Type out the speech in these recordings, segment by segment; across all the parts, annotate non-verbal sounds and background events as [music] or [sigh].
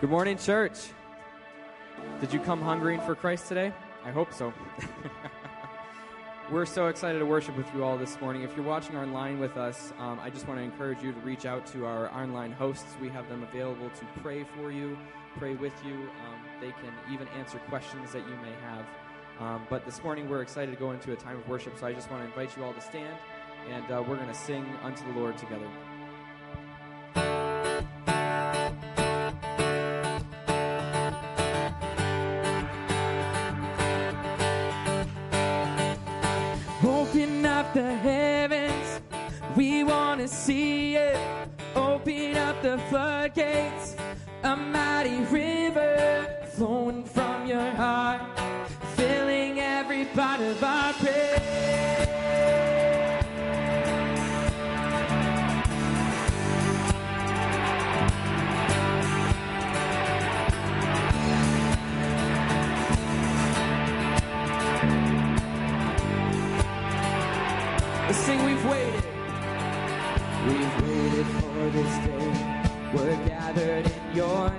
Good morning, church. Did you come hungering for Christ today? I hope so. [laughs] We're so excited to worship with you all this morning. If you're watching online with us, um, I just want to encourage you to reach out to our online hosts. We have them available to pray for you, pray with you. Um, they can even answer questions that you may have. Um, but this morning, we're excited to go into a time of worship, so I just want to invite you all to stand, and uh, we're going to sing unto the Lord together. The floodgates, a mighty river flowing from your heart, filling every part of our praise. Let's sing, we've waited. We've waited for this day. We're gathered in your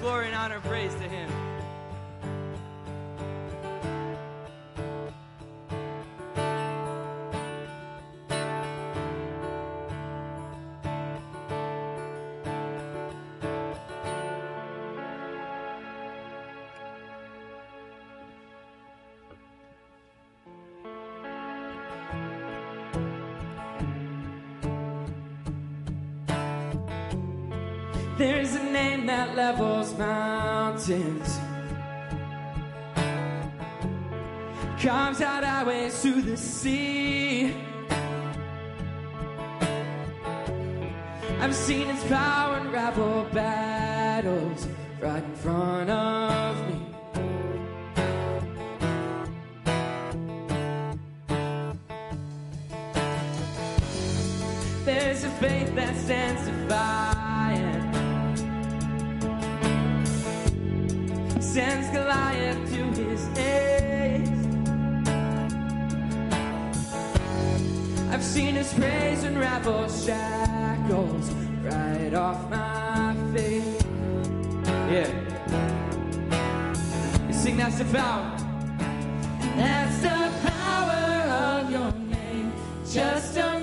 glory and honor and praise. shackles right off my face. Yeah. You sing that's the power. That's the power of your name. Just a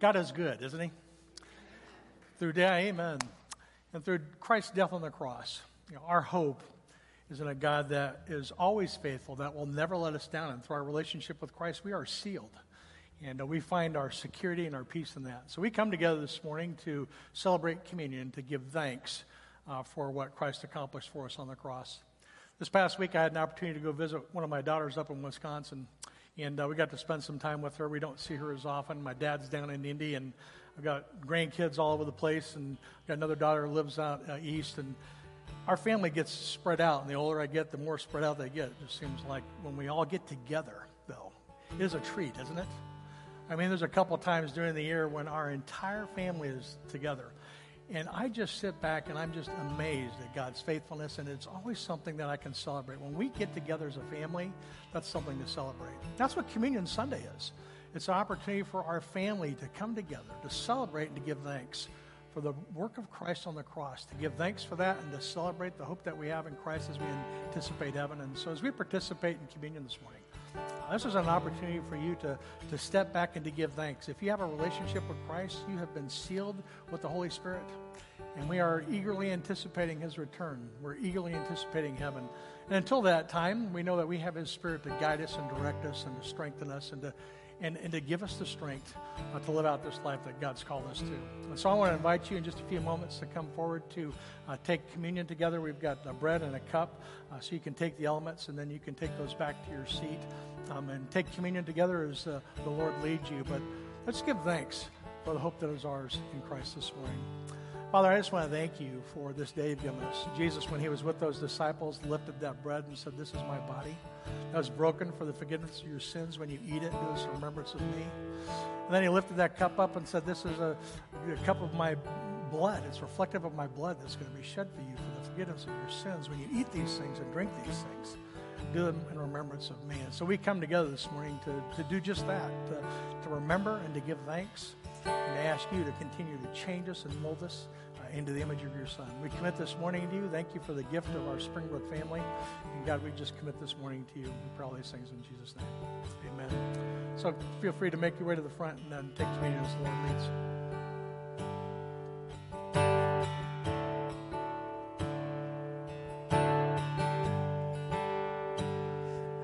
God is good, isn't He? Through day, amen. And through Christ's death on the cross, you know, our hope is in a God that is always faithful, that will never let us down. And through our relationship with Christ, we are sealed. And uh, we find our security and our peace in that. So we come together this morning to celebrate communion, to give thanks uh, for what Christ accomplished for us on the cross. This past week, I had an opportunity to go visit one of my daughters up in Wisconsin, and uh, we got to spend some time with her. We don't see her as often. My dad's down in Indy, and I've got grandkids all over the place, and I've got another daughter who lives out uh, east, and our family gets spread out. And the older I get, the more spread out they get. It just seems like when we all get together, though, it is a treat, isn't it? I mean, there's a couple times during the year when our entire family is together. And I just sit back and I'm just amazed at God's faithfulness, and it's always something that I can celebrate. When we get together as a family, that's something to celebrate. That's what Communion Sunday is. It's an opportunity for our family to come together, to celebrate and to give thanks for the work of Christ on the cross, to give thanks for that and to celebrate the hope that we have in Christ as we anticipate heaven. And so as we participate in communion this morning, this is an opportunity for you to, to step back and to give thanks. If you have a relationship with Christ, you have been sealed with the Holy Spirit. And we are eagerly anticipating his return. We're eagerly anticipating heaven. And until that time, we know that we have his spirit to guide us and direct us and to strengthen us and to and, and to give us the strength uh, to live out this life that God's called us to. And so I want to invite you in just a few moments to come forward to uh, take communion together. We've got a bread and a cup, uh, so you can take the elements and then you can take those back to your seat um, and take communion together as uh, the Lord leads you. But let's give thanks for the hope that is ours in Christ this morning. Father, I just want to thank you for this day you've given us. Jesus, when he was with those disciples, lifted that bread and said, This is my body that was broken for the forgiveness of your sins. When you eat it, do this in remembrance of me. And then he lifted that cup up and said, This is a, a cup of my blood. It's reflective of my blood that's going to be shed for you for the forgiveness of your sins. When you eat these things and drink these things, do them in remembrance of me. And so we come together this morning to, to do just that, to, to remember and to give thanks, and to ask you to continue to change us and mold us into the image of your Son. We commit this morning to you. Thank you for the gift of our Springbrook family. And God, we just commit this morning to you. We pray all these things in Jesus' name. Amen. So feel free to make your way to the front and then take communion as the Lord leads.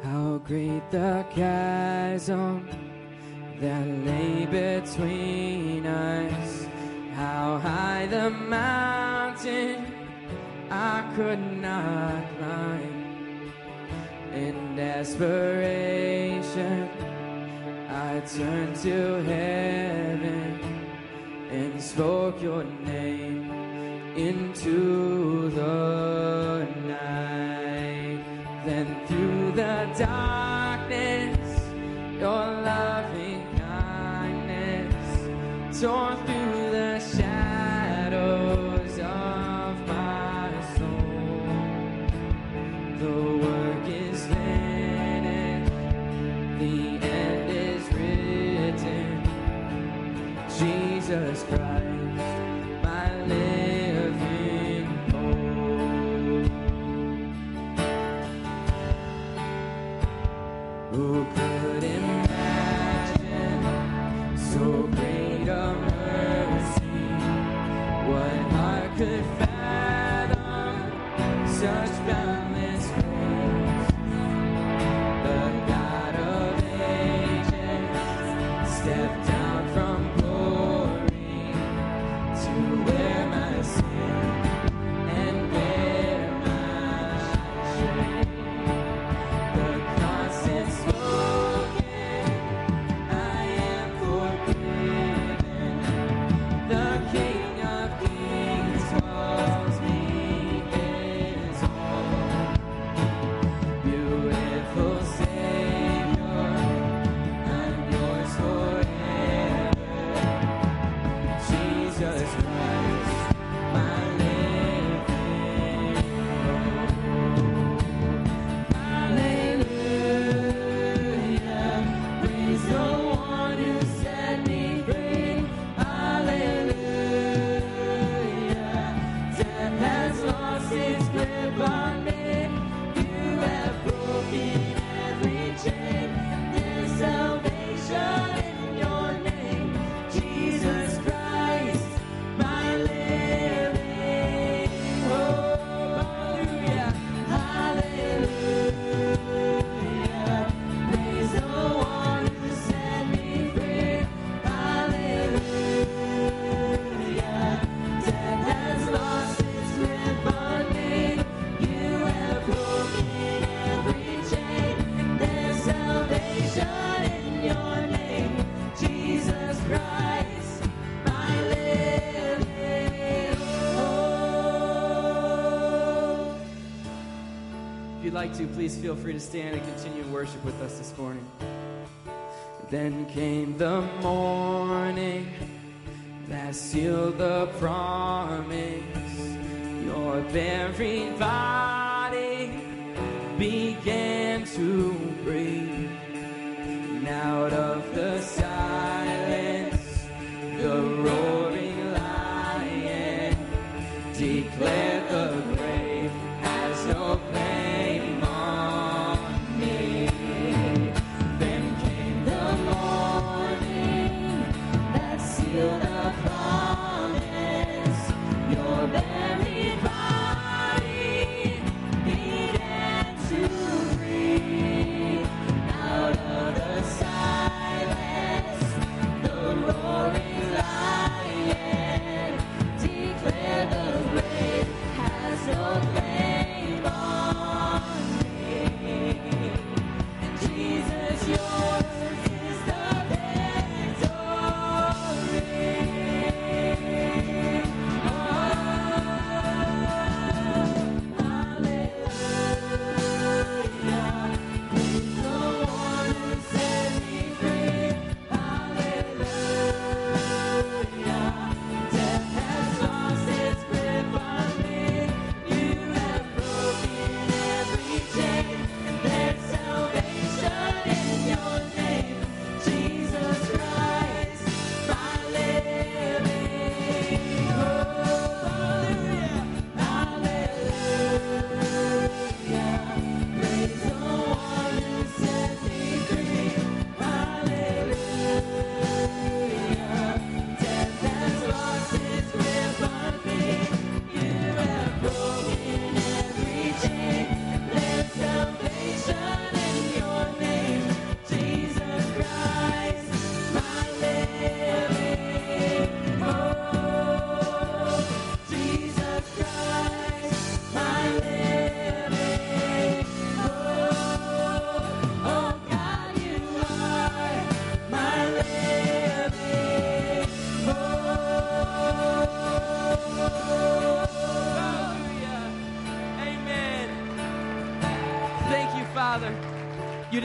How great the chasm could not climb. In desperation, I turned to heaven and spoke your name like to, please feel free to stand and continue in worship with us this morning. Then came the morning that sealed the promise. Your very body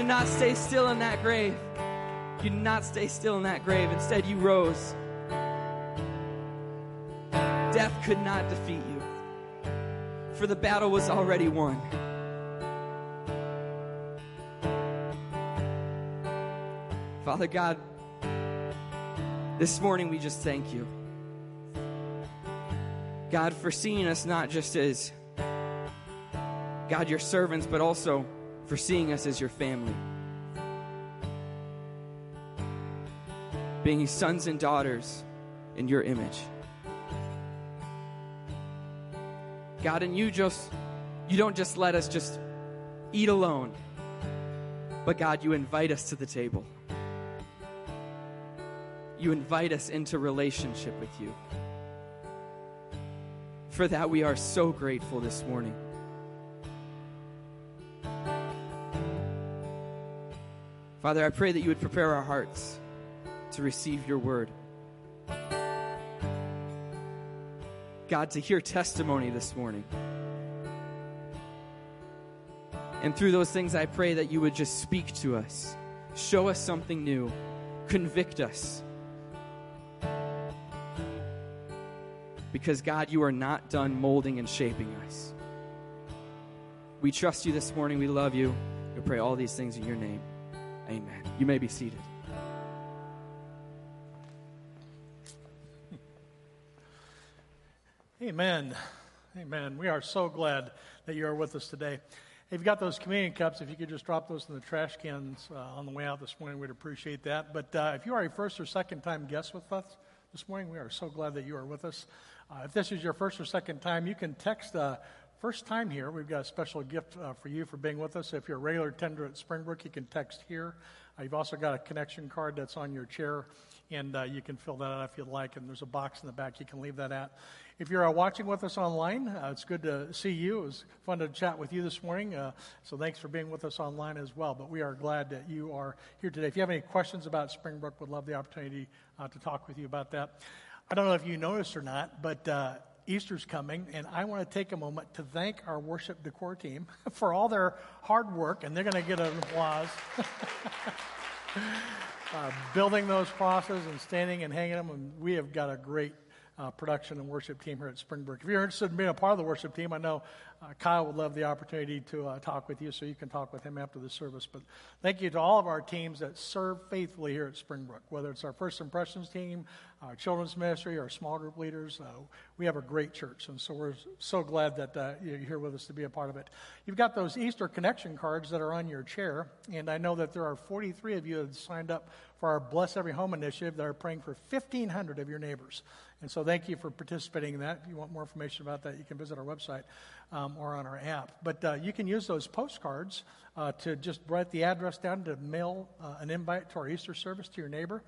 did not stay still in that grave. You did not stay still in that grave. Instead, you rose. Death could not defeat you, for the battle was already won. Father God, this morning we just thank you. God, for seeing us not just as God, your servants, but also for seeing us as your family. Being sons and daughters in your image. God, and you just, you don't just let us just eat alone, but God, you invite us to the table. You invite us into relationship with you. For that, we are so grateful this morning. Father, I pray that you would prepare our hearts to receive your word. God, to hear testimony this morning. And through those things, I pray that you would just speak to us, show us something new, convict us. Because, God, you are not done molding and shaping us. We trust you this morning. We love you. We pray all these things in your name. Amen. You may be seated. Amen. Amen. We are so glad that you are with us today. If you've got those communion cups, if you could just drop those in the trash cans uh, on the way out this morning, we'd appreciate that. But uh, if you are a first or second time guest with us this morning, we are so glad that you are with us. Uh, if this is your first or second time, you can text uh, first time here. We've got a special gift uh, for you for being with us. If you're a regular tender at Springbrook, you can text here. Uh, you've also got a connection card that's on your chair, and uh, you can fill that out if you'd like. And there's a box in the back you can leave that at. If you're uh, watching with us online, uh, it's good to see you. It was fun to chat with you this morning. Uh, so thanks for being with us online as well. But we are glad that you are here today. If you have any questions about Springbrook, would love the opportunity to talk with you about that. I don't know if you noticed or not, but Easter's coming, and I want to take a moment to thank our worship decor team [laughs] for all their hard work, and they're going to get an applause. [laughs] uh, building those crosses and standing and hanging them, and we have got a great uh, production and worship team here at Springbrook. If you're interested in being a part of the worship team, I know uh, Kyle would love the opportunity to uh, talk with you, so you can talk with him after the service. But thank you to all of our teams that serve faithfully here at Springbrook, whether it's our First Impressions team, our children's ministry, our small group leaders. Uh, we have a great church, and so we're so glad that uh, you're here with us to be a part of it. You've got those Easter connection cards that are on your chair, and I know that there are 43 of you that signed up for our Bless Every Home initiative that are praying for 1,500 of your neighbors. And so thank you for participating in that. If you want more information about that, you can visit our website um, or on our app. But uh, you can use those postcards uh, to just write the address down to mail uh, an invite to our Easter service to your neighbor.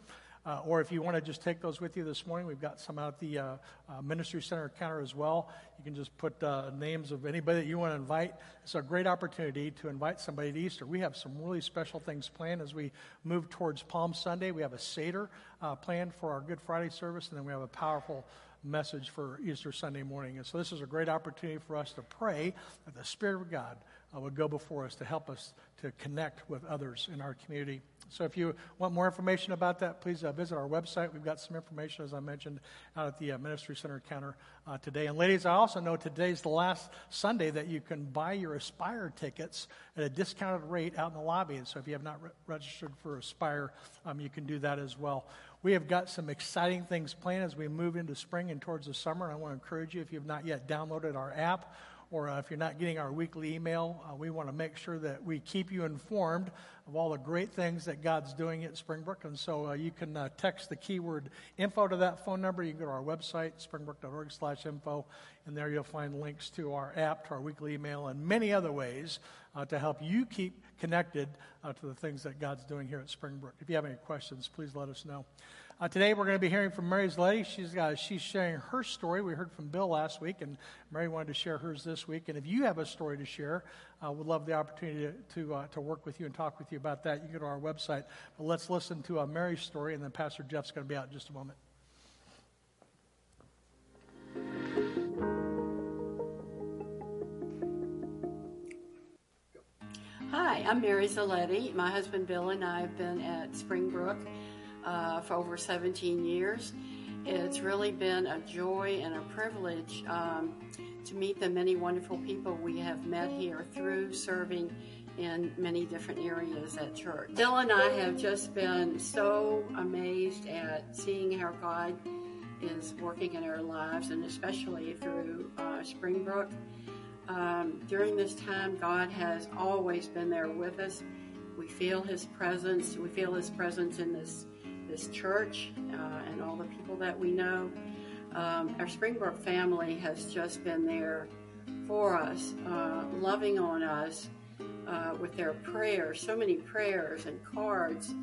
Uh, or if you want to just take those with you this morning, we've got some out at the uh, uh, Ministry Center counter as well. You can just put uh, names of anybody that you want to invite. It's a great opportunity to invite somebody to Easter. We have some really special things planned as we move towards Palm Sunday. We have a Seder uh, planned for our Good Friday service, and then we have a powerful message for Easter Sunday morning. And so this is a great opportunity for us to pray that the Spirit of God uh, would go before us to help us to connect with others in our community. So if you want more information about that, please uh, visit our website. We've got some information, as I mentioned, out at the uh, Ministry Center counter uh, today. And ladies, I also know today's the last Sunday that you can buy your Aspire tickets at a discounted rate out in the lobby. And so if you have not re- registered for Aspire, um, you can do that as well. We have got some exciting things planned as we move into spring and towards the summer. And I want to encourage you, if you have not yet downloaded our app, or uh, if you're not getting our weekly email, uh, we want to make sure that we keep you informed of all the great things that God's doing at Springbrook. And so uh, you can uh, text the keyword info to that phone number. You can go to our website, springbrook.org slash info, and there you'll find links to our app, to our weekly email, and many other ways uh, to help you keep connected uh, to the things that God's doing here at Springbrook. If you have any questions, please let us know. Uh, today we're going to be hearing from Mary Zaletti. She's, uh, she's sharing her story. We heard from Bill last week, and Mary wanted to share hers this week. And if you have a story to share, uh, we'd love the opportunity to, to, uh, to, work with you and talk with you about that. You can go to our website. But let's listen to uh, Mary's story, and then Pastor Jeff's going to be out in just a moment. Hi, Hi, I'm Mary Zaletti. My husband Bill and I have been at Springbrook uh, for over 17 years. It's really been a joy and a privilege um, to meet the many wonderful people we have met here through serving in many different areas at church. Bill and I have just been so amazed at seeing how God is working in our lives, and especially through uh, Springbrook. Um, during this time, God has always been there with us. We feel His presence. We feel His presence in this this church uh, and all the people that we know. Um, our Springbrook family has just been there for us, uh, loving on us uh, with their prayers, so many prayers and cards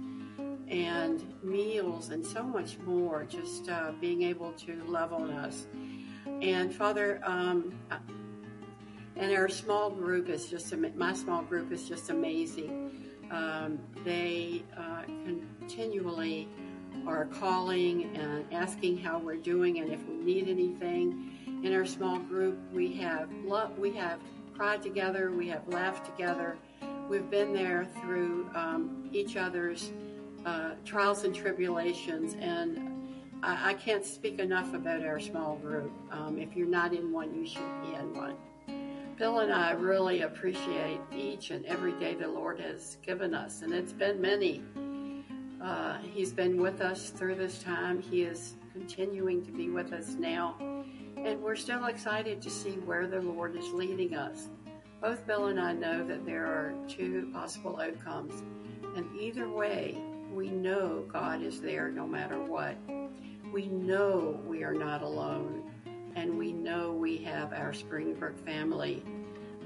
and meals and so much more, just uh, being able to love on us. And Father, um, and our small group is just, my small group is just amazing. Um, they uh, continually are calling and asking how we're doing and if we need anything. In our small group, we have lo- we have cried together, we have laughed together, we've been there through um, each other's uh, trials and tribulations, and I, I can't speak enough about our small group. Um, if you're not in one, you should be in one. Bill and I really appreciate each and every day the Lord has given us, and it's been many. Uh, he's been with us through this time. He is continuing to be with us now, and we're still excited to see where the Lord is leading us. Both Bill and I know that there are two possible outcomes, and either way, we know God is there no matter what. We know we are not alone, and we know we have our Springbrook family.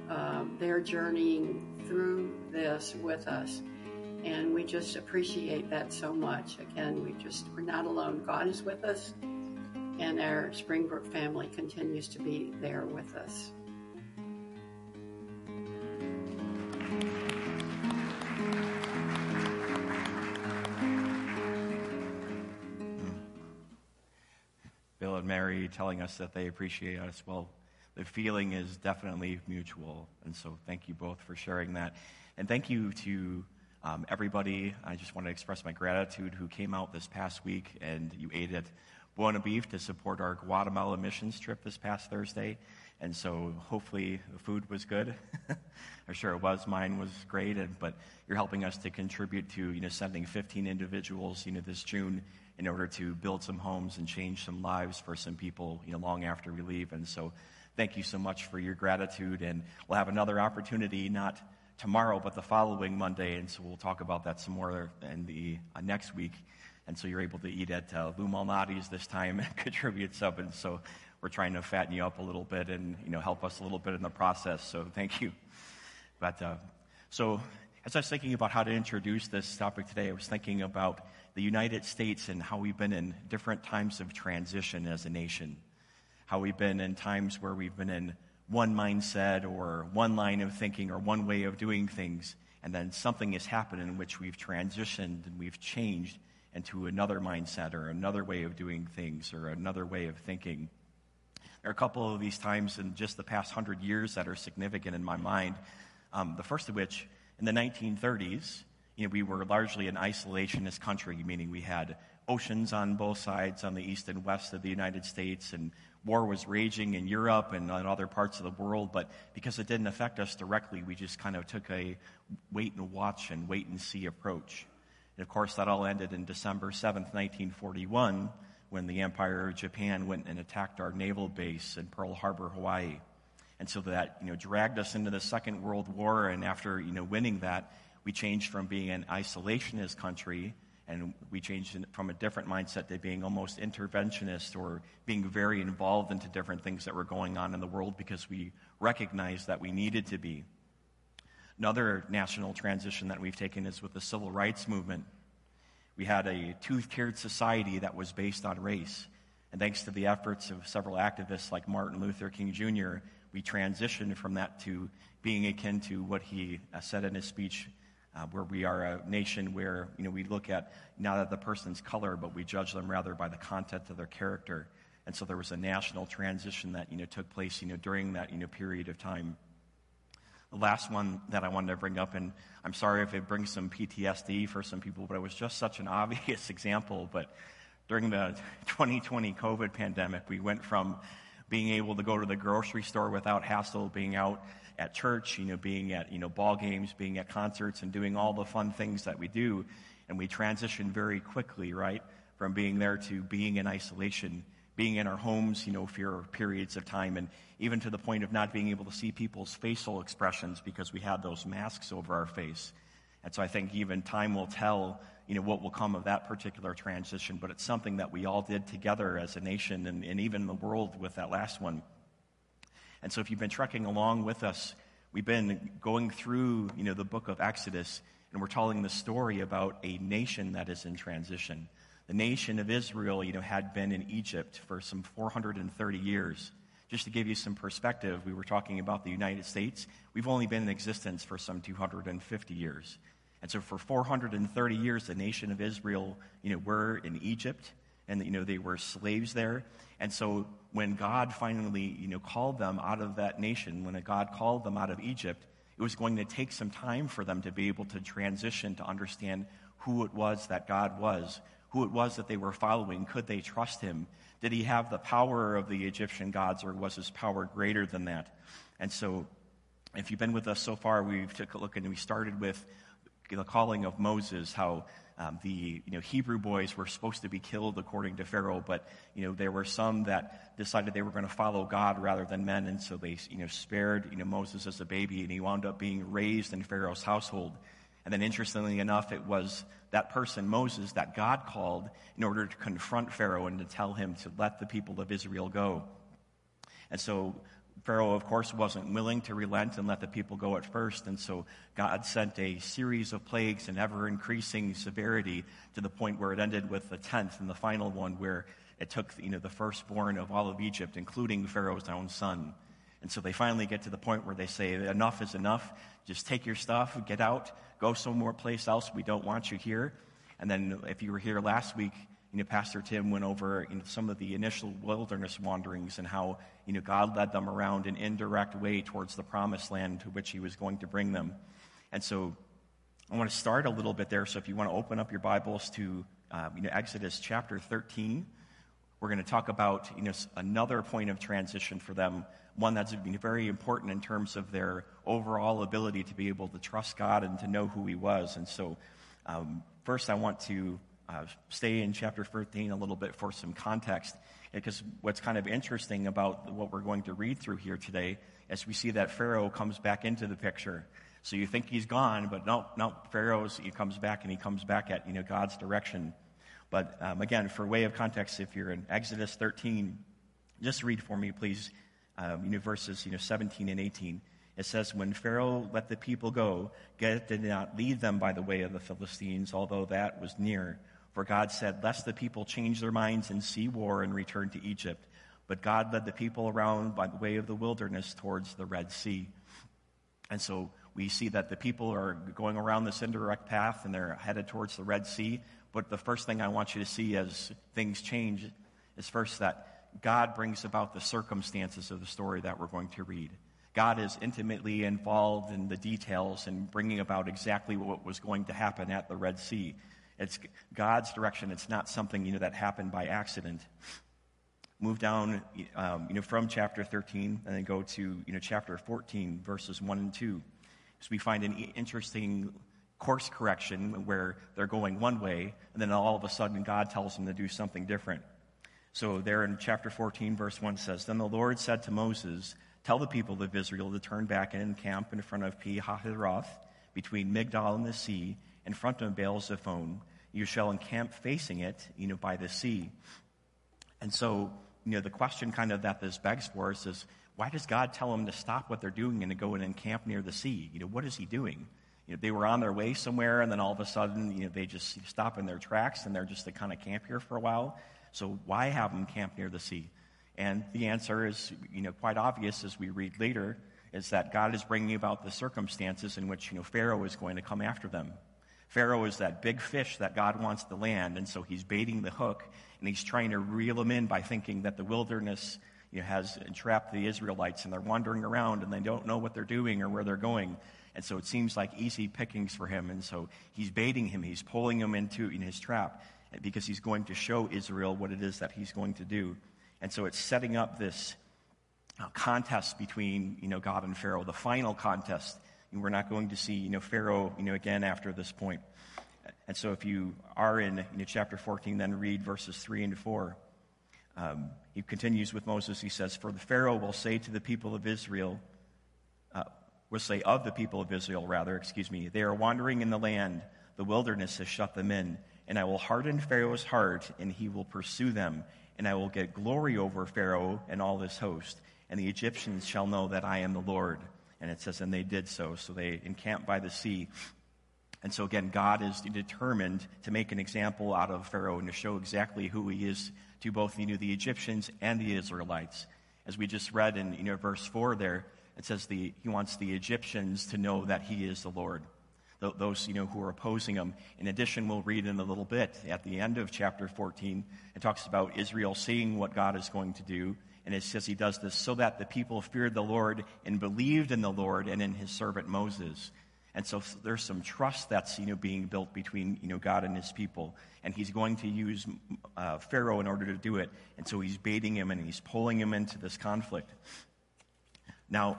Um, they're journeying through this with us, and we just appreciate that so much. Again, we just we're not alone. God is with us, and our Springbrook family continues to be there with us. Bill and Mary telling us that they appreciate us. Well, the feeling is definitely mutual. And so thank you both for sharing that. And thank you to um, everybody. I just want to express my gratitude who came out this past week and you ate at Buona Beef to support our Guatemala missions trip this past Thursday. And so hopefully the food was good. [laughs] I'm sure it was. Mine was great. And, but you're helping us to contribute to, you know, sending 15 individuals, you know, this June in order to build some homes and change some lives for some people, you know, long after we leave. And so thank you so much for your gratitude. And we'll have another opportunity, not tomorrow, but the following Monday. And so we'll talk about that some more in the uh, next week. And so you're able to eat at uh, Lou Malnati's this time and [laughs] contribute some. And so we're trying to fatten you up a little bit and, you know, help us a little bit in the process. So thank you. But uh, so as I was thinking about how to introduce this topic today, I was thinking about the United States and how we've been in different times of transition as a nation. How we've been in times where we've been in one mindset or one line of thinking or one way of doing things, and then something has happened in which we've transitioned and we've changed into another mindset or another way of doing things or another way of thinking. There are a couple of these times in just the past hundred years that are significant in my mind. Um, the first of which, in the 1930s, you know, we were largely an isolationist country, meaning we had oceans on both sides, on the east and west of the United States, and war was raging in Europe and in other parts of the world. But because it didn't affect us directly, we just kind of took a wait and watch and wait and see approach. And of course, that all ended in December 7th, 1941, when the Empire of Japan went and attacked our naval base in Pearl Harbor, Hawaii. And so that, you know, dragged us into the Second World War. And after, you know, winning that, we changed from being an isolationist country and we changed from a different mindset to being almost interventionist or being very involved into different things that were going on in the world because we recognized that we needed to be. Another national transition that we've taken is with the civil rights movement. We had a two tiered society that was based on race. And thanks to the efforts of several activists like Martin Luther King Jr., we transitioned from that to being akin to what he said in his speech, uh, where we are a nation where you know, we look at not at the person's color, but we judge them rather by the content of their character. And so there was a national transition that you know, took place you know, during that you know, period of time. The last one that I wanted to bring up, and I'm sorry if it brings some PTSD for some people, but it was just such an [laughs] obvious example. But during the [laughs] 2020 COVID pandemic, we went from being able to go to the grocery store without hassle, being out at church, you know, being at, you know, ball games, being at concerts, and doing all the fun things that we do. And we transitioned very quickly, right, from being there to being in isolation, being in our homes, you know, for periods of time, and even to the point of not being able to see people's facial expressions because we had those masks over our face. And so I think even time will tell, you know, what will come of that particular transition, but it's something that we all did together as a nation and, and even the world with that last one. And so if you've been trekking along with us, we've been going through, you know, the book of Exodus, and we're telling the story about a nation that is in transition. The nation of Israel, you know, had been in Egypt for some 430 years. Just to give you some perspective, we were talking about the United States. We've only been in existence for some 250 years. And so for 430 years, the nation of Israel, you know, were in Egypt, and, you know, they were slaves there. And so when God finally, you know, called them out of that nation, when God called them out of Egypt, it was going to take some time for them to be able to transition to understand who it was that God was, who it was that they were following. Could they trust him? Did he have the power of the Egyptian gods, or was his power greater than that? And so, if you've been with us so far, we've took a look and we started with the calling of Moses, how um, the you know, Hebrew boys were supposed to be killed according to Pharaoh, but you know, there were some that decided they were going to follow God rather than men, and so they you know, spared you know, Moses as a baby, and he wound up being raised in Pharaoh's household. And then, interestingly enough, it was that person, Moses, that God called in order to confront Pharaoh and to tell him to let the people of Israel go. And so Pharaoh, of course, wasn't willing to relent and let the people go at first, and so God sent a series of plagues in ever increasing severity to the point where it ended with the tenth and the final one, where it took you know, the firstborn of all of Egypt, including Pharaoh's own son. And so they finally get to the point where they say, Enough is enough. Just take your stuff, get out, go somewhere place else. We don't want you here. And then, if you were here last week, you know, Pastor Tim went over you know, some of the initial wilderness wanderings and how you know, God led them around an indirect way towards the promised land to which he was going to bring them. And so I want to start a little bit there. So if you want to open up your Bibles to uh, you know, Exodus chapter 13, we're going to talk about you know, another point of transition for them, one that's been very important in terms of their overall ability to be able to trust God and to know who he was. And so um, first I want to uh, stay in chapter 13 a little bit for some context. Because what's kind of interesting about what we're going to read through here today is we see that Pharaoh comes back into the picture. So you think he's gone, but no, no, Pharaoh's, he comes back and he comes back at, you know, God's direction. But um, again, for way of context, if you're in Exodus 13, just read for me, please, um, you know, verses, you know, 17 and 18. It says, When Pharaoh let the people go, God did not lead them by the way of the Philistines, although that was near. For God said, Lest the people change their minds and see war and return to Egypt. But God led the people around by the way of the wilderness towards the Red Sea. And so we see that the people are going around this indirect path and they're headed towards the Red Sea. But the first thing I want you to see as things change is first that God brings about the circumstances of the story that we're going to read. God is intimately involved in the details and bringing about exactly what was going to happen at the Red Sea. It's God's direction. It's not something you know that happened by accident. Move down, um, you know, from chapter 13 and then go to you know chapter 14, verses 1 and 2. So we find an interesting course correction where they're going one way, and then all of a sudden God tells them to do something different. So there in chapter 14, verse 1 says, Then the Lord said to Moses, Tell the people of Israel to turn back and encamp in front of Pi Hahiroth, between Migdol and the sea, in front of Baal Zephon. You shall encamp facing it, you know, by the sea. And so, you know, the question kind of that this begs for us is, why does God tell them to stop what they're doing and to go and encamp near the sea? You know, what is he doing? You know, they were on their way somewhere, and then all of a sudden, you know, they just stop in their tracks, and they're just to kind of camp here for a while. So why have them camp near the sea? And the answer is, you know, quite obvious as we read later, is that God is bringing about the circumstances in which, you know, Pharaoh is going to come after them. Pharaoh is that big fish that God wants to land, and so he's baiting the hook, and he's trying to reel him in by thinking that the wilderness, you know, has entrapped the Israelites, and they're wandering around and they don't know what they're doing or where they're going. And so it seems like easy pickings for him. And so he's baiting him, he's pulling him into in his trap because he's going to show Israel what it is that he's going to do. And so it's setting up this uh, contest between you know, God and Pharaoh, the final contest. We're not going to see you know, Pharaoh you know, again after this point. And so if you are in you know, chapter 14, then read verses 3 and 4. Um, he continues with Moses. He says, For the Pharaoh will say to the people of Israel, uh, will say of the people of Israel, rather, excuse me, they are wandering in the land. The wilderness has shut them in. And I will harden Pharaoh's heart, and he will pursue them. And I will get glory over Pharaoh and all his host. And the Egyptians shall know that I am the Lord. And it says, and they did so. So they encamped by the sea. And so again, God is determined to make an example out of Pharaoh and to show exactly who he is to both you know, the Egyptians and the Israelites. As we just read in you know, verse 4 there, it says the, he wants the Egyptians to know that he is the Lord, those you know, who are opposing him. In addition, we'll read in a little bit at the end of chapter 14, it talks about Israel seeing what God is going to do. And it says he does this so that the people feared the Lord and believed in the Lord and in his servant Moses. And so there's some trust that's you know, being built between you know, God and his people. And he's going to use uh, Pharaoh in order to do it. And so he's baiting him and he's pulling him into this conflict. Now,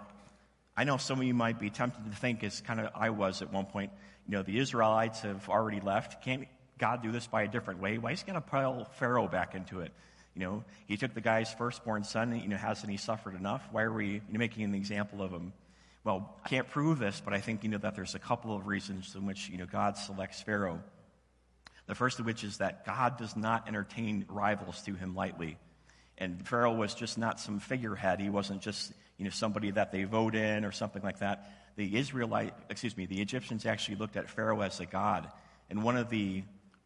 I know some of you might be tempted to think, as kind of I was at one point, you know, the Israelites have already left. Can't God do this by a different way? Why is he going to pull Pharaoh back into it? You know, he took the guy's firstborn son, you know, hasn't he suffered enough? Why are we you know, making an example of him? Well, I can't prove this, but I think, you know, that there's a couple of reasons in which, you know, God selects Pharaoh. The first of which is that God does not entertain rivals to him lightly. And Pharaoh was just not some figurehead. He wasn't just, you know, somebody that they vote in or something like that. The Israelite, excuse me, the Egyptians actually looked at Pharaoh as a god. And one of the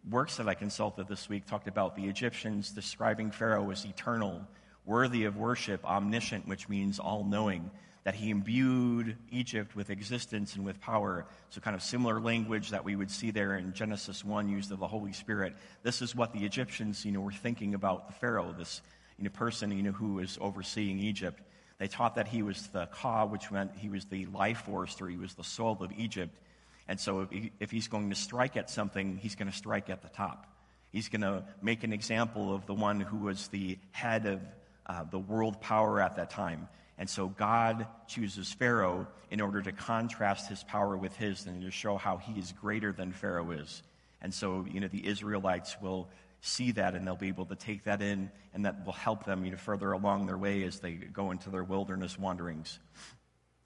works that I consulted this week talked about the Egyptians describing Pharaoh as eternal, worthy of worship, omniscient, which means all knowing that he imbued Egypt with existence and with power. So, kind of similar language that we would see there in Genesis 1, used of the Holy Spirit. This is what the Egyptians, you know, were thinking about the Pharaoh, this you know, person, you know, who was overseeing Egypt. They taught that he was the Ka, which meant he was the life force, or he was the soul of Egypt. And so, if, he, if he's going to strike at something, he's going to strike at the top. He's going to make an example of the one who was the head of uh, the world power at that time. And so God chooses Pharaoh in order to contrast his power with his and to show how he is greater than Pharaoh is. And so, you know, the Israelites will see that and they'll be able to take that in and that will help them, you know, further along their way as they go into their wilderness wanderings.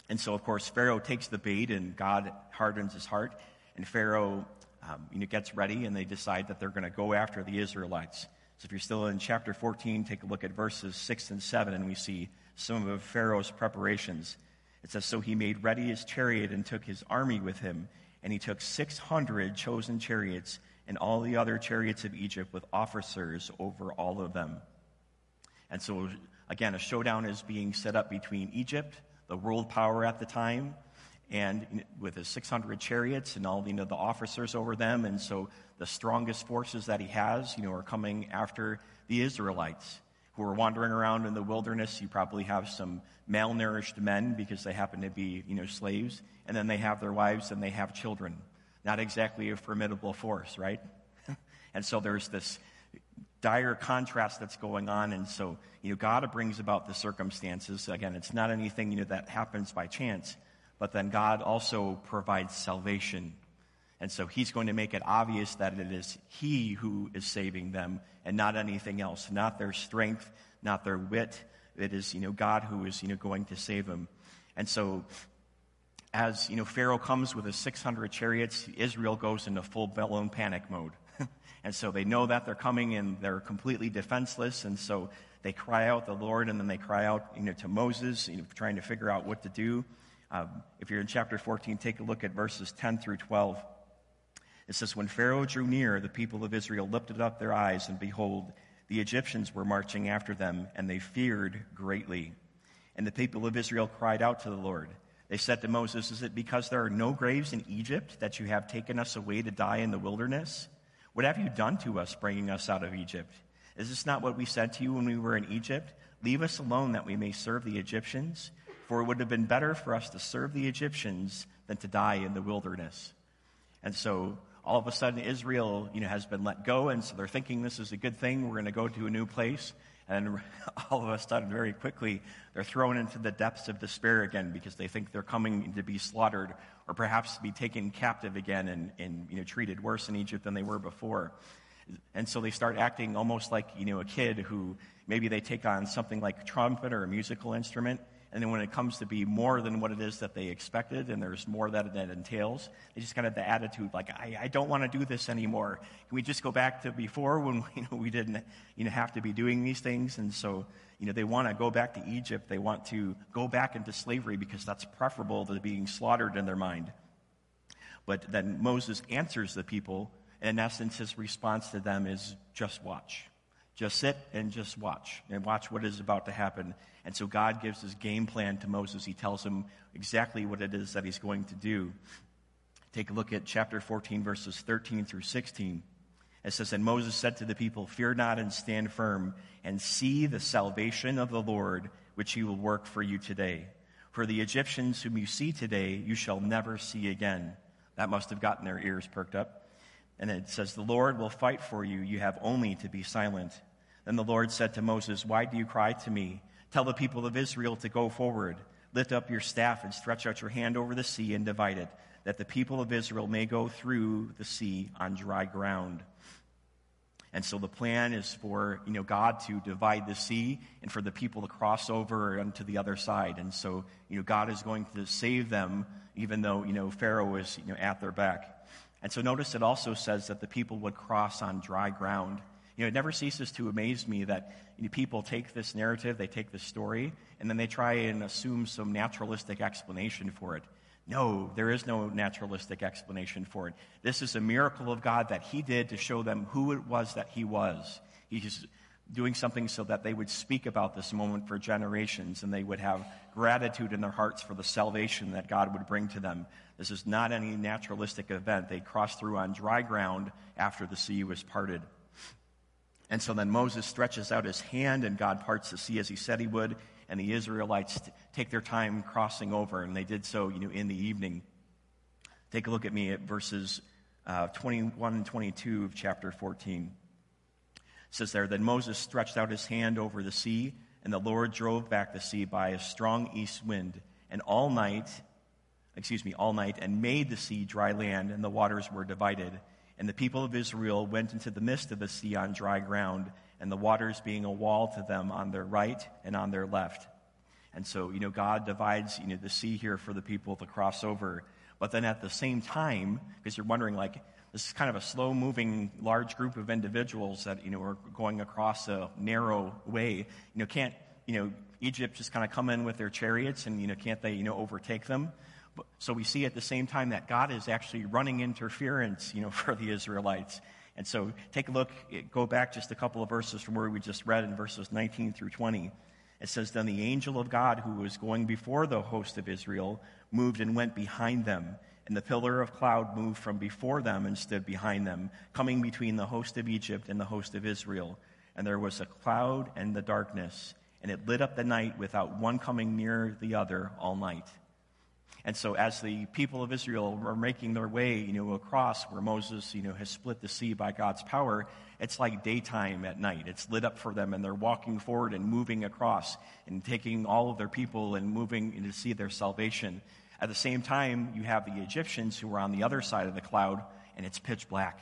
And so, of course, Pharaoh takes the bait and God hardens his heart. And Pharaoh, um, you know, gets ready and they decide that they're going to go after the Israelites. So if you're still in chapter 14, take a look at verses 6 and 7 and we see some of Pharaoh's preparations. It says, So he made ready his chariot and took his army with him, and he took 600 chosen chariots and all the other chariots of Egypt with officers over all of them. And so, again, a showdown is being set up between Egypt, the world power at the time, and with his 600 chariots and all you know, the officers over them. And so the strongest forces that he has, you know, are coming after the Israelites who are wandering around in the wilderness. You probably have some malnourished men because they happen to be, you know, slaves. And then they have their wives and they have children. Not exactly a formidable force, right? [laughs] and so there's this dire contrast that's going on. And so, you know, God brings about the circumstances. Again, it's not anything, you know, that happens by chance. But then God also provides salvation and so he's going to make it obvious that it is he who is saving them and not anything else, not their strength, not their wit. It is, you know, God who is, you know, going to save them. And so as, you know, Pharaoh comes with his 600 chariots, Israel goes into full-blown panic mode. [laughs] and so they know that they're coming and they're completely defenseless. And so they cry out the Lord and then they cry out, you know, to Moses, you know, trying to figure out what to do. Um, if you're in chapter 14, take a look at verses 10 through 12. It says, When Pharaoh drew near, the people of Israel lifted up their eyes, and behold, the Egyptians were marching after them, and they feared greatly. And the people of Israel cried out to the Lord. They said to Moses, Is it because there are no graves in Egypt that you have taken us away to die in the wilderness? What have you done to us, bringing us out of Egypt? Is this not what we said to you when we were in Egypt? Leave us alone that we may serve the Egyptians, for it would have been better for us to serve the Egyptians than to die in the wilderness. And so all of a sudden, Israel you know, has been let go, and so they're thinking this is a good thing. We're going to go to a new place. And [laughs] all of a sudden, very quickly, they're thrown into the depths of despair again because they think they're coming to be slaughtered or perhaps be taken captive again and, and you know, treated worse in Egypt than they were before. And so they start acting almost like you know, a kid who maybe they take on something like a trumpet or a musical instrument, and then when it comes to be more than what it is that they expected, and there's more that it entails, they just kind of the attitude like, I, I don't want to do this anymore. Can we just go back to before when [laughs] you know, we didn't you know, have to be doing these things? And so you know, they want to go back to Egypt. They want to go back into slavery because that's preferable to being slaughtered in their mind. But then Moses answers the people, and in essence, his response to them is just watch. Just sit and just watch and watch what is about to happen. And so God gives his game plan to Moses. He tells him exactly what it is that he's going to do. Take a look at chapter 14, verses 13 through 16. It says, And Moses said to the people, Fear not and stand firm, and see the salvation of the Lord, which he will work for you today. For the Egyptians whom you see today, you shall never see again. That must have gotten their ears perked up. And it says, The Lord will fight for you. You have only to be silent. Then the Lord said to Moses, Why do you cry to me? Tell the people of Israel to go forward. Lift up your staff and stretch out your hand over the sea and divide it, that the people of Israel may go through the sea on dry ground. And so the plan is for, you know, God to divide the sea and for the people to cross over onto the other side. And so, you know, God is going to save them even though, you know, Pharaoh is, you know, at their back. And so notice it also says that the people would cross on dry ground. You know, it never ceases to amaze me that you know, people take this narrative, they take this story, and then they try and assume some naturalistic explanation for it. No, there is no naturalistic explanation for it. This is a miracle of God that He did to show them who it was that He was. He's doing something so that they would speak about this moment for generations and they would have gratitude in their hearts for the salvation that God would bring to them. This is not any naturalistic event. They crossed through on dry ground after the sea was parted. And so then Moses stretches out his hand, and God parts the sea as he said he would, and the Israelites take their time crossing over, and they did so, you know, in the evening. Take a look at me at verses uh, 21 and 22 of chapter 14. It says there, Then Moses stretched out his hand over the sea, and the Lord drove back the sea by a strong east wind, and all night, excuse me, all night, and made the sea dry land, and the waters were divided. And the people of Israel went into the midst of the sea on dry ground, and the waters being a wall to them on their right and on their left. And so, you know, God divides, you know, the sea here for the people to cross over. But then at the same time, because you're wondering, like, this is kind of a slow moving large group of individuals that, you know, are going across a narrow way. You know, can't, you know, Egypt just kind of come in with their chariots and, you know, can't they, you know, overtake them? So we see at the same time that God is actually running interference, you know, [laughs] for the Israelites. And so take a look, go back just a couple of verses from where we just read in verses 19 through 20. It says, Then the angel of God who was going before the host of Israel moved and went behind them. And the pillar of cloud moved from before them and stood behind them, coming between the host of Egypt and the host of Israel. And there was a cloud and the darkness, and it lit up the night without one coming near the other all night. And so, as the people of Israel were making their way, you know, across where Moses, you know, has split the sea by God's power, it's like daytime at night. It's lit up for them, and they're walking forward and moving across and taking all of their people and moving to see their salvation. At the same time, you have the Egyptians who are on the other side of the cloud, and it's pitch black.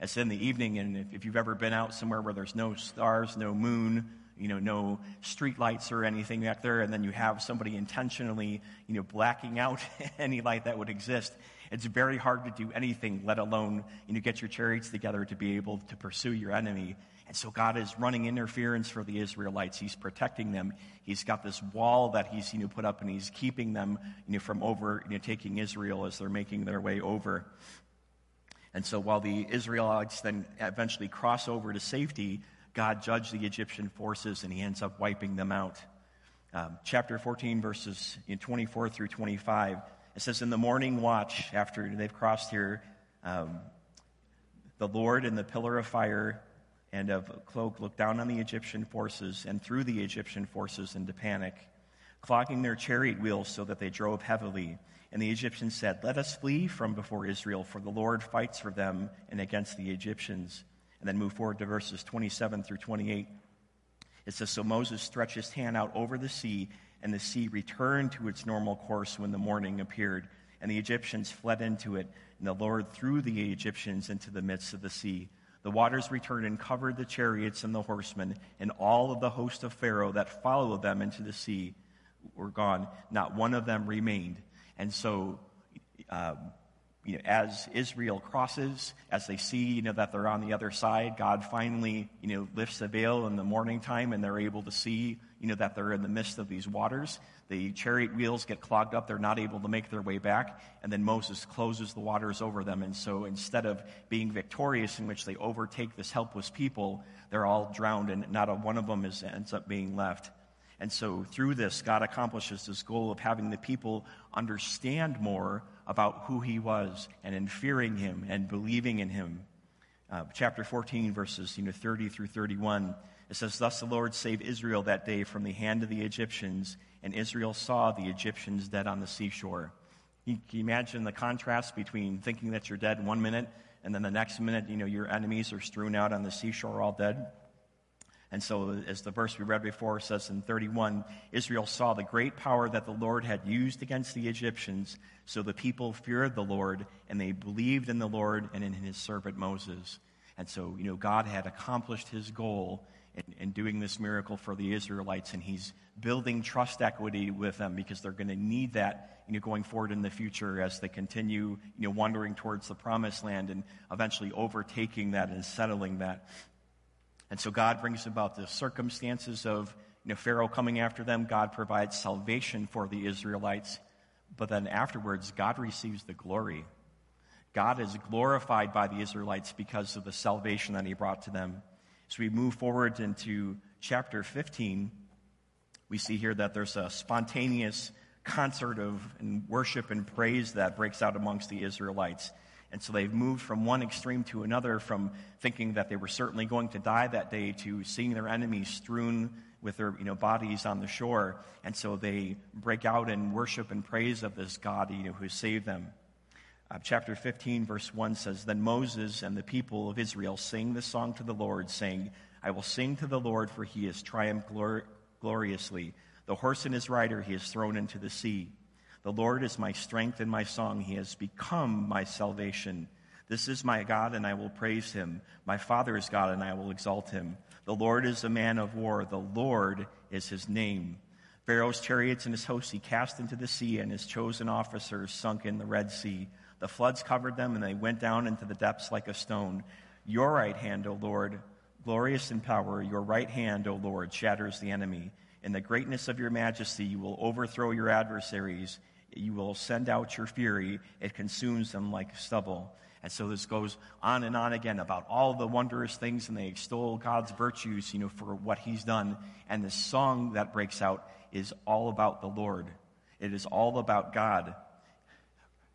It's in the evening, and if, if you've ever been out somewhere where there's no stars, no moon, you know, no street lights or anything back there, and then you have somebody intentionally, you know, blacking out [laughs] any light that would exist. It's very hard to do anything, let alone, you know, get your chariots together to be able to pursue your enemy. And so God is running interference for the Israelites. He's protecting them. He's got this wall that he's, you know, put up, and he's keeping them, you know, from over, you know, taking Israel as they're making their way over. And so while the Israelites then eventually cross over to safety, God judged the Egyptian forces and he ends up wiping them out. Um, chapter 14, verses you 24 through 25, it says, In the morning watch, after they've crossed here, um, the Lord in the pillar of fire and of cloak looked down on the Egyptian forces and threw the Egyptian forces into panic, clogging their chariot wheels so that they drove heavily. And the Egyptians said, Let us flee from before Israel, for the Lord fights for them and against the Egyptians. And then move forward to verses 27 through 28. It says, So Moses stretched his hand out over the sea, and the sea returned to its normal course when the morning appeared. And the Egyptians fled into it, and the Lord threw the Egyptians into the midst of the sea. The waters returned and covered the chariots and the horsemen, and all of the host of Pharaoh that followed them into the sea were gone. Not one of them remained. And so, um, you know, as Israel crosses, as they see, you know, that they're on the other side, God finally, you know, lifts the veil in the morning time and they're able to see, you know, that they're in the midst of these waters. The chariot wheels get clogged up. They're not able to make their way back. And then Moses closes the waters over them. And so instead of being victorious in which they overtake this helpless people, they're all drowned and not a one of them is, ends up being left. And so through this, God accomplishes this goal of having the people understand more about who he was and in fearing him and believing in him. Uh, chapter 14, verses you know, 30 through 31, it says, Thus the Lord saved Israel that day from the hand of the Egyptians, and Israel saw the Egyptians dead on the seashore. You, can imagine the contrast between thinking that you're dead one minute, and then the next minute, you know, your enemies are strewn out on the seashore all dead? And so, as the verse we read before says in 31, Israel saw the great power that the Lord had used against the Egyptians. So the people feared the Lord, and they believed in the Lord and in his servant Moses. And so, you know, God had accomplished his goal in, in doing this miracle for the Israelites, and he's building trust equity with them because they're going to need that, you know, going forward in the future as they continue, you know, wandering towards the promised land and eventually overtaking that and settling that. And so God brings about the circumstances of you know, Pharaoh coming after them. God provides salvation for the Israelites. But then afterwards, God receives the glory. God is glorified by the Israelites because of the salvation that he brought to them. So we move forward into chapter 15, we see here that there's a spontaneous concert of worship and praise that breaks out amongst the Israelites. And so they've moved from one extreme to another, from thinking that they were certainly going to die that day to seeing their enemies strewn with their you know, bodies on the shore. And so they break out in worship and praise of this God you know, who saved them. Uh, chapter 15, verse 1 says Then Moses and the people of Israel sing this song to the Lord, saying, I will sing to the Lord, for he has triumphed glor- gloriously. The horse and his rider he has thrown into the sea. The Lord is my strength and my song. He has become my salvation. This is my God, and I will praise him. My Father is God, and I will exalt him. The Lord is a man of war. The Lord is his name. Pharaoh's chariots and his hosts he cast into the sea, and his chosen officers sunk in the Red Sea. The floods covered them, and they went down into the depths like a stone. Your right hand, O Lord, glorious in power, your right hand, O Lord, shatters the enemy. In the greatness of your majesty, you will overthrow your adversaries. You will send out your fury. It consumes them like stubble. And so this goes on and on again about all the wondrous things, and they extol God's virtues, you know, for what He's done. And the song that breaks out is all about the Lord. It is all about God.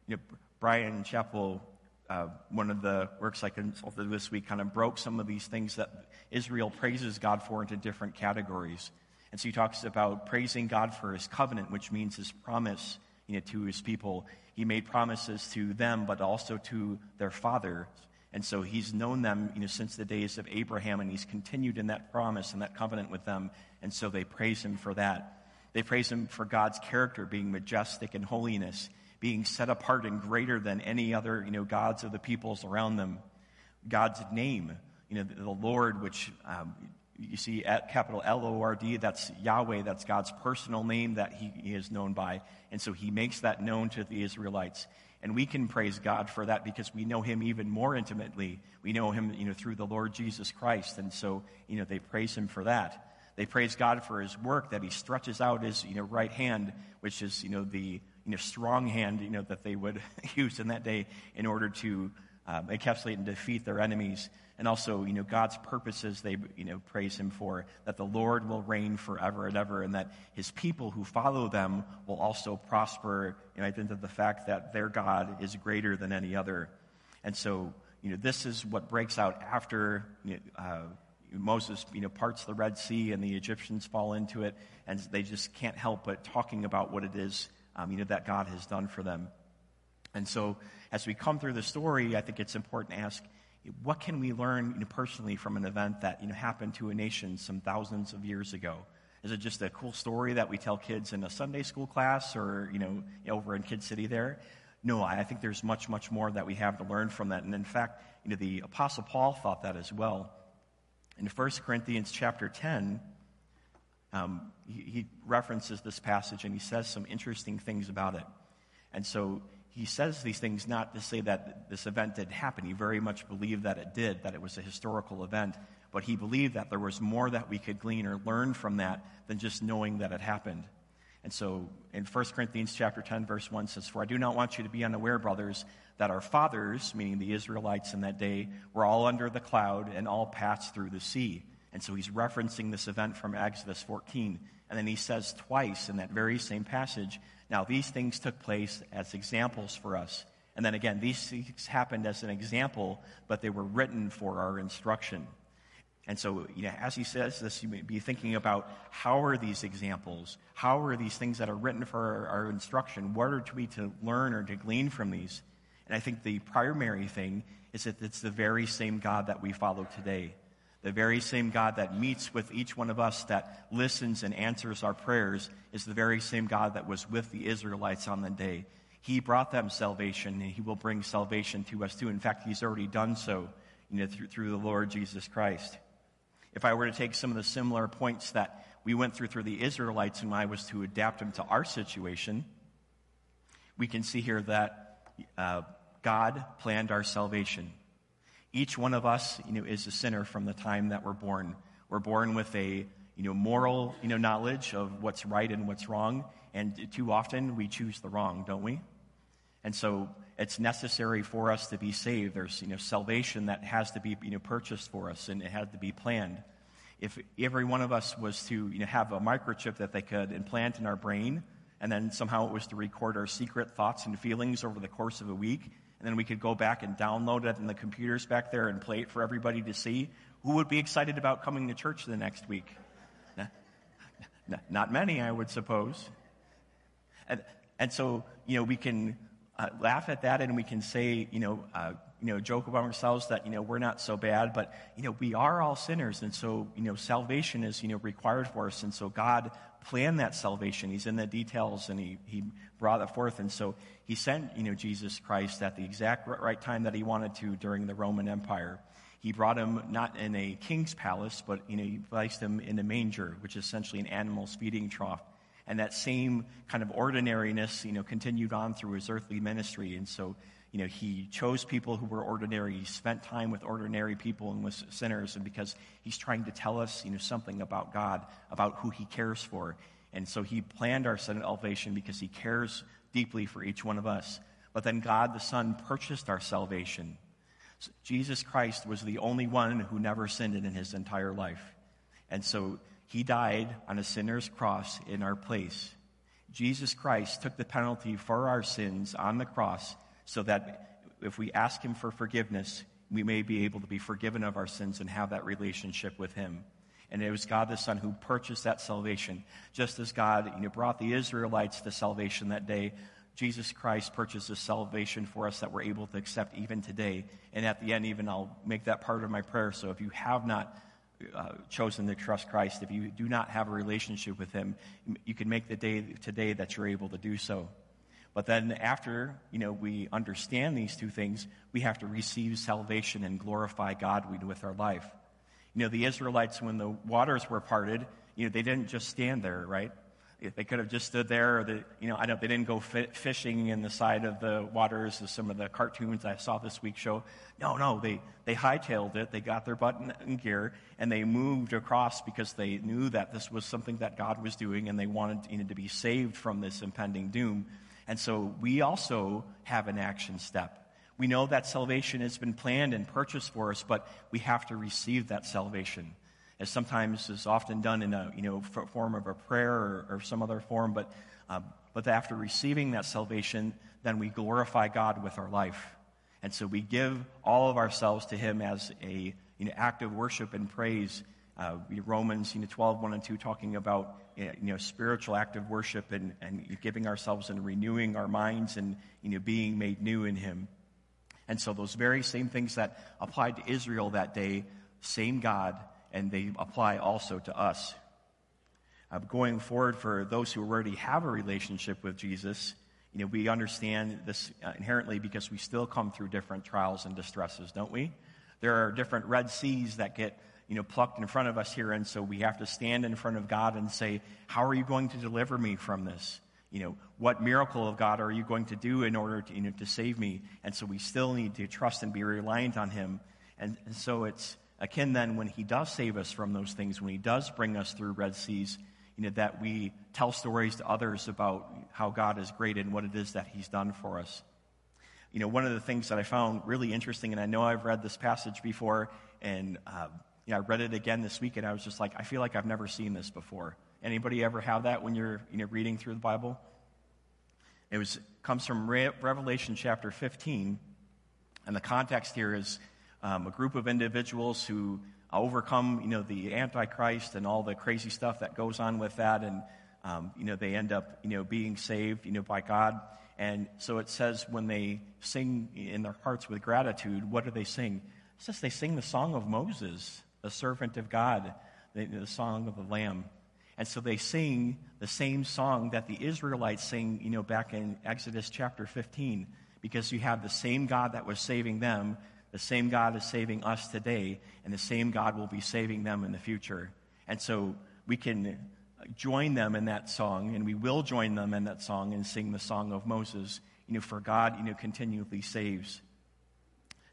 You know, Bryan Chapell, uh, one of the works I consulted this week, kind of broke some of these things that Israel praises God for into different categories. And so he talks about praising God for his covenant, which means his promise you know, to his people. He made promises to them, but also to their father. And so he's known them you know, since the days of Abraham, and he's continued in that promise and that covenant with them. And so they praise him for that. They praise him for God's character being majestic in holiness, being set apart and greater than any other you know, gods of the peoples around them. God's name, you know, the, the Lord, which um, you see at capital L O R D, that's Yahweh, that's God's personal name that he, is known by. And so he makes that known to the Israelites. And we can praise God for that because we know him even more intimately. We know him, you know, through the Lord Jesus Christ. And so, you know, they praise him for that. They praise God for his work that he stretches out his, you know, right hand, which is, you know, the, you know, strong hand, you know, that they would [laughs] use in that day in order to um, encapsulate and defeat their enemies and also, you know, God's purposes they, you know, praise him for, that the Lord will reign forever and ever, and that his people who follow them will also prosper, And I think that the fact that their God is greater than any other. And so, you know, this is what breaks out after you know, uh, Moses, you know, parts the Red Sea and the Egyptians fall into it, and they just can't help but talking about what it is, um, you know, that God has done for them. And so, as we come through the story, I think it's important to ask, what can we learn you know, personally from an event that you know, happened to a nation some thousands of years ago? Is it just a cool story that we tell kids in a Sunday school class or you know, over in Kid City there? No, I think there's much, much more that we have to learn from that. And in fact, you know, the Apostle Paul thought that as well. In 1 Corinthians chapter 10, um, he, he references this passage and he says some interesting things about it. And so he says these things not to say that this event did happen. He very much believed that it did, that it was a historical event. But he believed that there was more that we could glean or learn from that than just knowing that it happened. And so in 1 Corinthians chapter 10, verse 1 says, For I do not want you to be unaware, brothers, that our fathers, meaning the Israelites in that day, were all under the cloud and all passed through the sea. And so he's referencing this event from Exodus 14. And then he says twice in that very same passage, Now these things took place as examples for us. And then again, these things happened as an example, but they were written for our instruction. And so, you know, as he says this, you may be thinking about how are these examples? How are these things that are written for our, our instruction? What are we to learn or to glean from these? And I think the primary thing is that it's the very same God that we follow today. The very same God that meets with each one of us, that listens and answers our prayers, is the very same God that was with the Israelites on the day. He brought them salvation, and He will bring salvation to us too. In fact, He's already done so you know, through, through the Lord Jesus Christ. If I were to take some of the similar points that we went through through the Israelites and I was to adapt them to our situation, we can see here that uh, God planned our salvation. Each one of us, you know, is a sinner from the time that we're born. We're born with a, you know, moral, you know, knowledge of what's right and what's wrong, and too often we choose the wrong, don't we? And so it's necessary for us to be saved. There's, you know, salvation that has to be, you know, purchased for us, and it had to be planned. If every one of us was to, you know, have a microchip that they could implant in our brain, and then somehow it was to record our secret thoughts and feelings over the course of a week, and then we could go back and download it in the computers back there and play it for everybody to see, who would be excited about coming to church the next week? Not many, I would suppose. And, and so, you know, we can uh, laugh at that and we can say, you know, uh, you know, joke about ourselves that, you know, we're not so bad, but, you know, we are all sinners. And so, you know, salvation is, you know, required for us. And so God planned that salvation. He's in the details and he, he brought it forth. And so he sent, you know, Jesus Christ at the exact right time that he wanted to during the Roman Empire. He brought him not in a king's palace, but, you know, he placed him in a manger, which is essentially an animal's feeding trough. And that same kind of ordinariness, you know, continued on through his earthly ministry. And so, you know, he chose people who were ordinary. He spent time with ordinary people and with sinners. And because he's trying to tell us, you know, something about God, about who he cares for. And so he planned our salvation because he cares deeply for each one of us. But then God the Son purchased our salvation. Jesus Christ was the only one who never sinned in his entire life. And so he died on a sinner's cross in our place. Jesus Christ took the penalty for our sins on the cross so that if we ask him for forgiveness, we may be able to be forgiven of our sins and have that relationship with him. And it was God the Son who purchased that salvation. Just as God you know, brought the Israelites to salvation that day, Jesus Christ purchased the salvation for us that we're able to accept even today. And at the end, even I'll make that part of my prayer. So if you have not uh, chosen to trust Christ, if you do not have a relationship with Him, you can make the day today that you're able to do so. But then after, you know, we understand these two things, we have to receive salvation and glorify God with our life. You know, the Israelites, when the waters were parted, you know, they didn't just stand there, right? They could have just stood there, or the, you know, I don't. They didn't go fishing in the side of the waters, as some of the cartoons I saw this week show. No, no, they they hightailed it. They got their butt in gear and they moved across because they knew that this was something that God was doing, and they wanted you know, to be saved from this impending doom. And so we also have an action step. We know that salvation has been planned and purchased for us, but we have to receive that salvation. As sometimes is often done in a you know, form of a prayer or, or some other form, but, uh, but after receiving that salvation, then we glorify God with our life. And so we give all of ourselves to Him as a you know, act of worship and praise. Uh, Romans you know, 12, 1 and 2, talking about you know, spiritual active worship and, and giving ourselves and renewing our minds and you know, being made new in Him. And so, those very same things that applied to Israel that day, same God, and they apply also to us. Uh, going forward, for those who already have a relationship with Jesus, you know, we understand this uh, inherently because we still come through different trials and distresses, don't we? There are different red seas that get, you know, plucked in front of us here, and so we have to stand in front of God and say, "How are you going to deliver me from this?" You know, what miracle of God are you going to do in order to, you know, to save me? And so we still need to trust and be reliant on Him. And, and so it's akin then when He does save us from those things, when He does bring us through red seas, you know, that we tell stories to others about how God is great and what it is that He's done for us. You know, one of the things that I found really interesting, and I know I've read this passage before, and uh, know, I read it again this week, and I was just like, I feel like I've never seen this before. Anybody ever have that when you're you know, reading through the Bible? It was, comes from Re- Revelation chapter 15, and the context here is um, a group of individuals who overcome, you know, the Antichrist and all the crazy stuff that goes on with that, and um, you know, they end up, you know, being saved, you know, by God. And so it says when they sing in their hearts with gratitude, what do they sing? It says they sing the song of Moses, the servant of God, the, the song of the Lamb. And so they sing the same song that the Israelites sing, you know, back in Exodus chapter 15, because you have the same God that was saving them, the same God is saving us today, and the same God will be saving them in the future. And so we can join them in that song, and we will join them in that song and sing the song of Moses, you know, for God, you know, continually saves.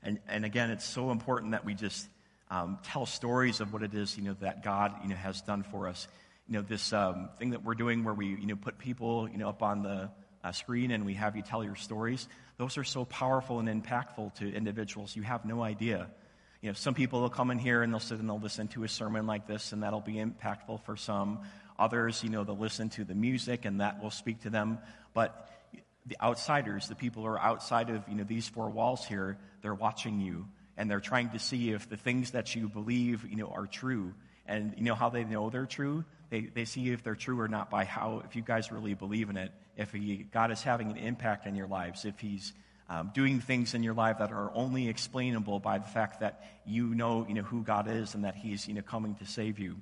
And, and again, it's so important that we just um, tell stories of what it is, you know, that God, you know, has done for us. You know, this um, thing that we're doing where we, you know, put people, you know, up on the uh, screen and we have you tell your stories. Those are so powerful and impactful to individuals. You have no idea. You know, some people will come in here and they'll sit and they'll listen to a sermon like this, and that'll be impactful for some. Others, you know, they'll listen to the music and that will speak to them. But the outsiders, the people who are outside of, you know, these four walls here, they're watching you and they're trying to see if the things that you believe, you know, are true. And you know how they know they're true? They, they see if they're true or not by how, if you guys really believe in it, if he, God is having an impact in your lives, if He's um, doing things in your life that are only explainable by the fact that you know, you know who God is and that He's you know, coming to save you.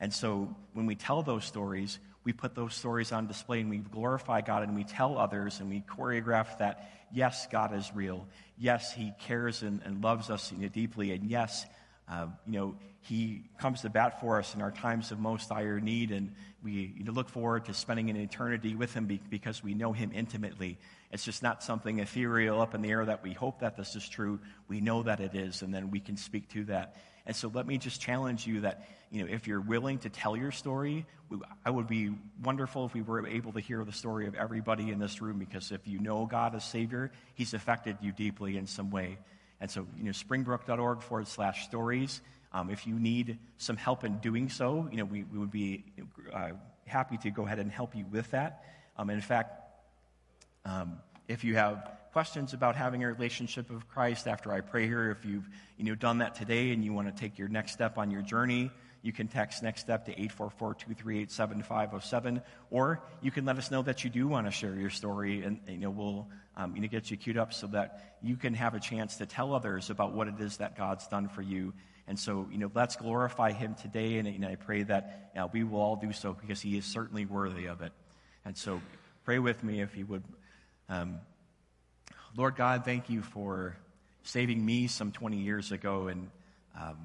And so when we tell those stories, we put those stories on display and we glorify God and we tell others and we choreograph that, yes, God is real. Yes, He cares and, and loves us you know, deeply. And yes, uh, you know, He comes to bat for us in our times of most dire need. And we you know, look forward to spending an eternity with Him be- because we know Him intimately. It's just not something ethereal up in the air that we hope that this is true. We know that it is, and then we can speak to that. And so let me just challenge you that, you know, if you're willing to tell your story, I would be wonderful if we were able to hear the story of everybody in this room because if you know God as Savior, He's affected you deeply in some way. And so, you know, springbrook.org forward slash stories. Um, if you need some help in doing so, you know, we, we would be uh, happy to go ahead and help you with that. Um, in fact, um, if you have questions about having a relationship with Christ after I pray here, if you've you know, done that today and you want to take your next step on your journey, you can text next step to 844-238-7507 or you can let us know that you do want to share your story and you know we'll um, you know, get you queued up so that you can have a chance to tell others about what it is that god's done for you. And so you know let's glorify him today and, and i pray that know, we will all do so because he is certainly worthy of it. And so pray with me if you would um, lord god thank you for saving me some 20 years ago and um,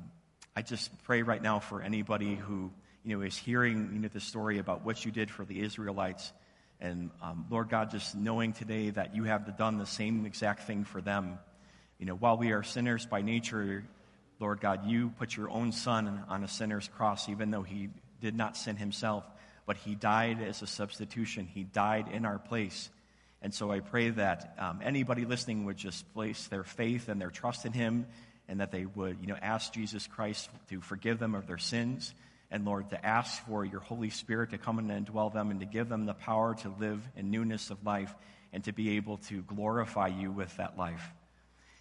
I just pray right now for anybody who you know is hearing you know the story about what you did for the Israelites, and um, Lord God, just knowing today that you have done the same exact thing for them. You know, while we are sinners by nature, Lord God, you put your own Son on a sinner's cross, even though he did not sin himself, but he died as a substitution. He died in our place. And so I pray that um, anybody listening would just place their faith and their trust in him and that they would, you know, ask Jesus Christ to forgive them of their sins, and Lord, to ask for your Holy Spirit to come and dwell them and to give them the power to live in newness of life and to be able to glorify you with that life.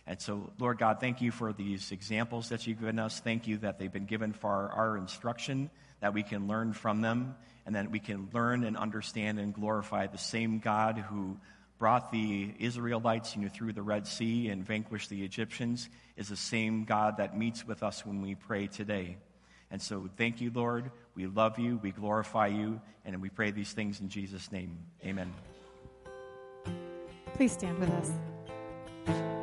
And so, Lord God, thank you for these examples that you've given us. Thank you that they've been given for our instruction, that we can learn from them, and that we can learn and understand and glorify the same God who brought the Israelites you know, through the Red Sea and vanquished the Egyptians is the same God that meets with us when we pray today. And so, thank you, Lord. We love you, we glorify you, and we pray these things in Jesus' name. Amen. Please stand with us.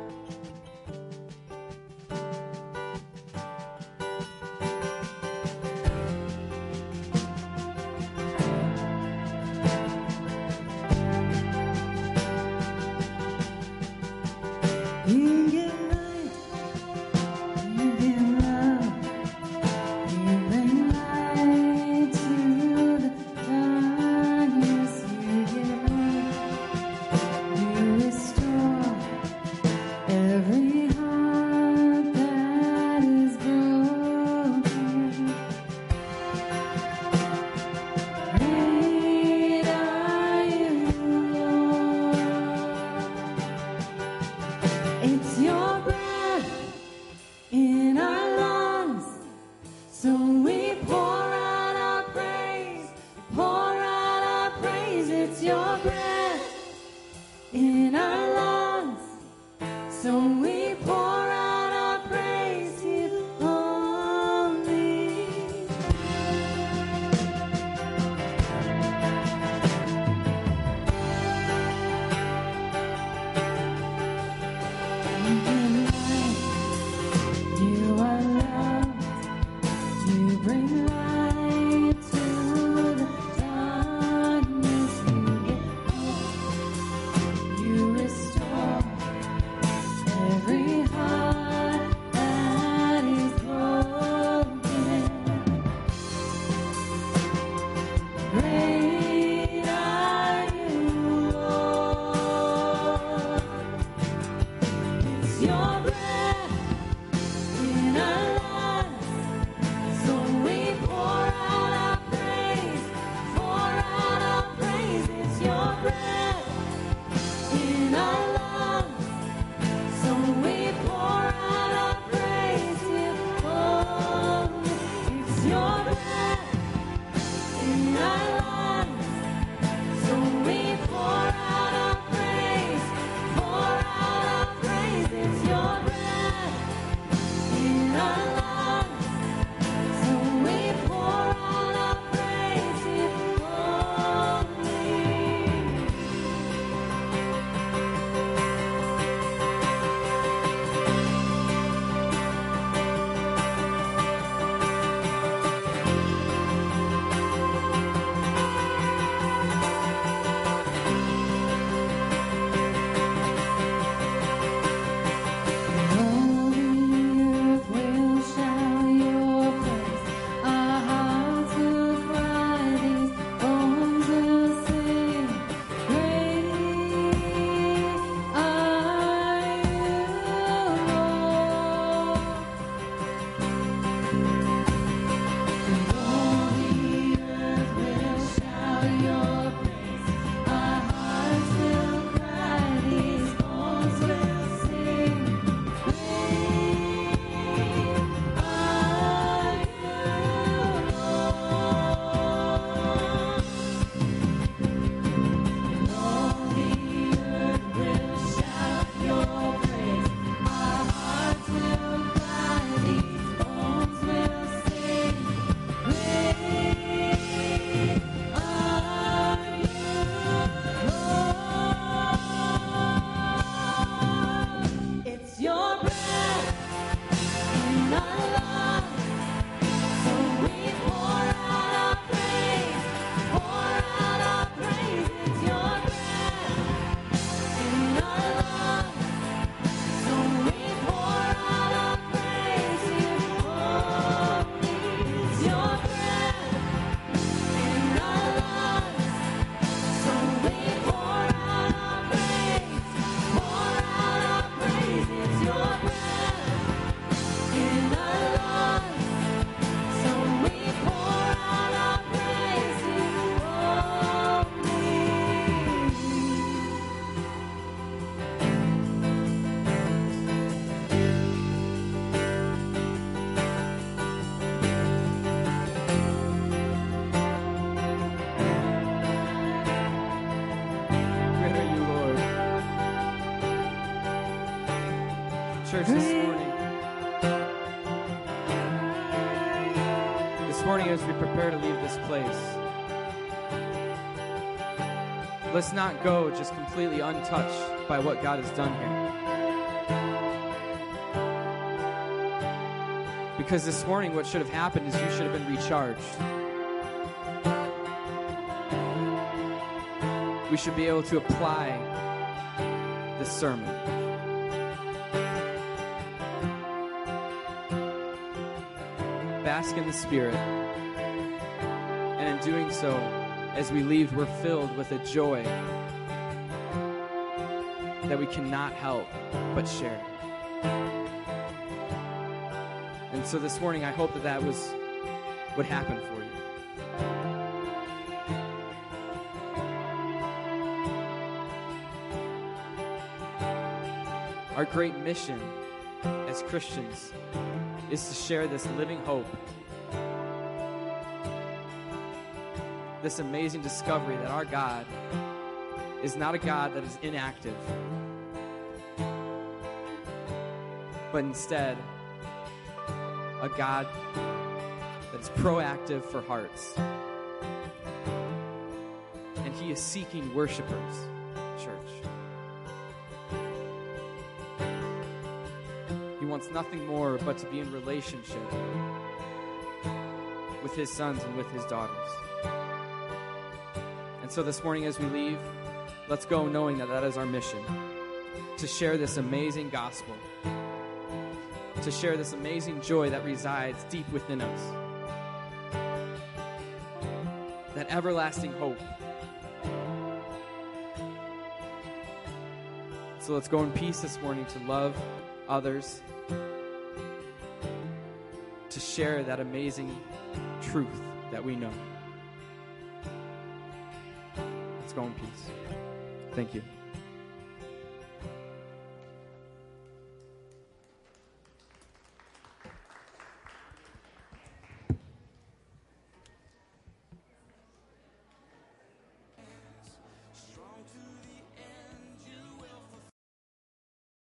Let's not go just completely untouched by what God has done here. Because this morning, what should have happened is you should have been recharged. We should be able to apply this sermon. Bask in the Spirit. And in doing so, as we leave, we're filled with a joy that we cannot help but share. And so this morning, I hope that that was what happened for you. Our great mission as Christians is to share this living hope, this amazing discovery that our God is not a God that is inactive, but instead a God that is proactive for hearts. And He is seeking worshipers, church. He wants nothing more but to be in relationship with His sons and with His daughters. And so this morning, as we leave, let's go knowing that that is our mission to share this amazing gospel to share this amazing joy that resides deep within us. That everlasting hope. So let's go in peace this morning to love others, to share that amazing truth that we know. Let's go in peace. Thank you.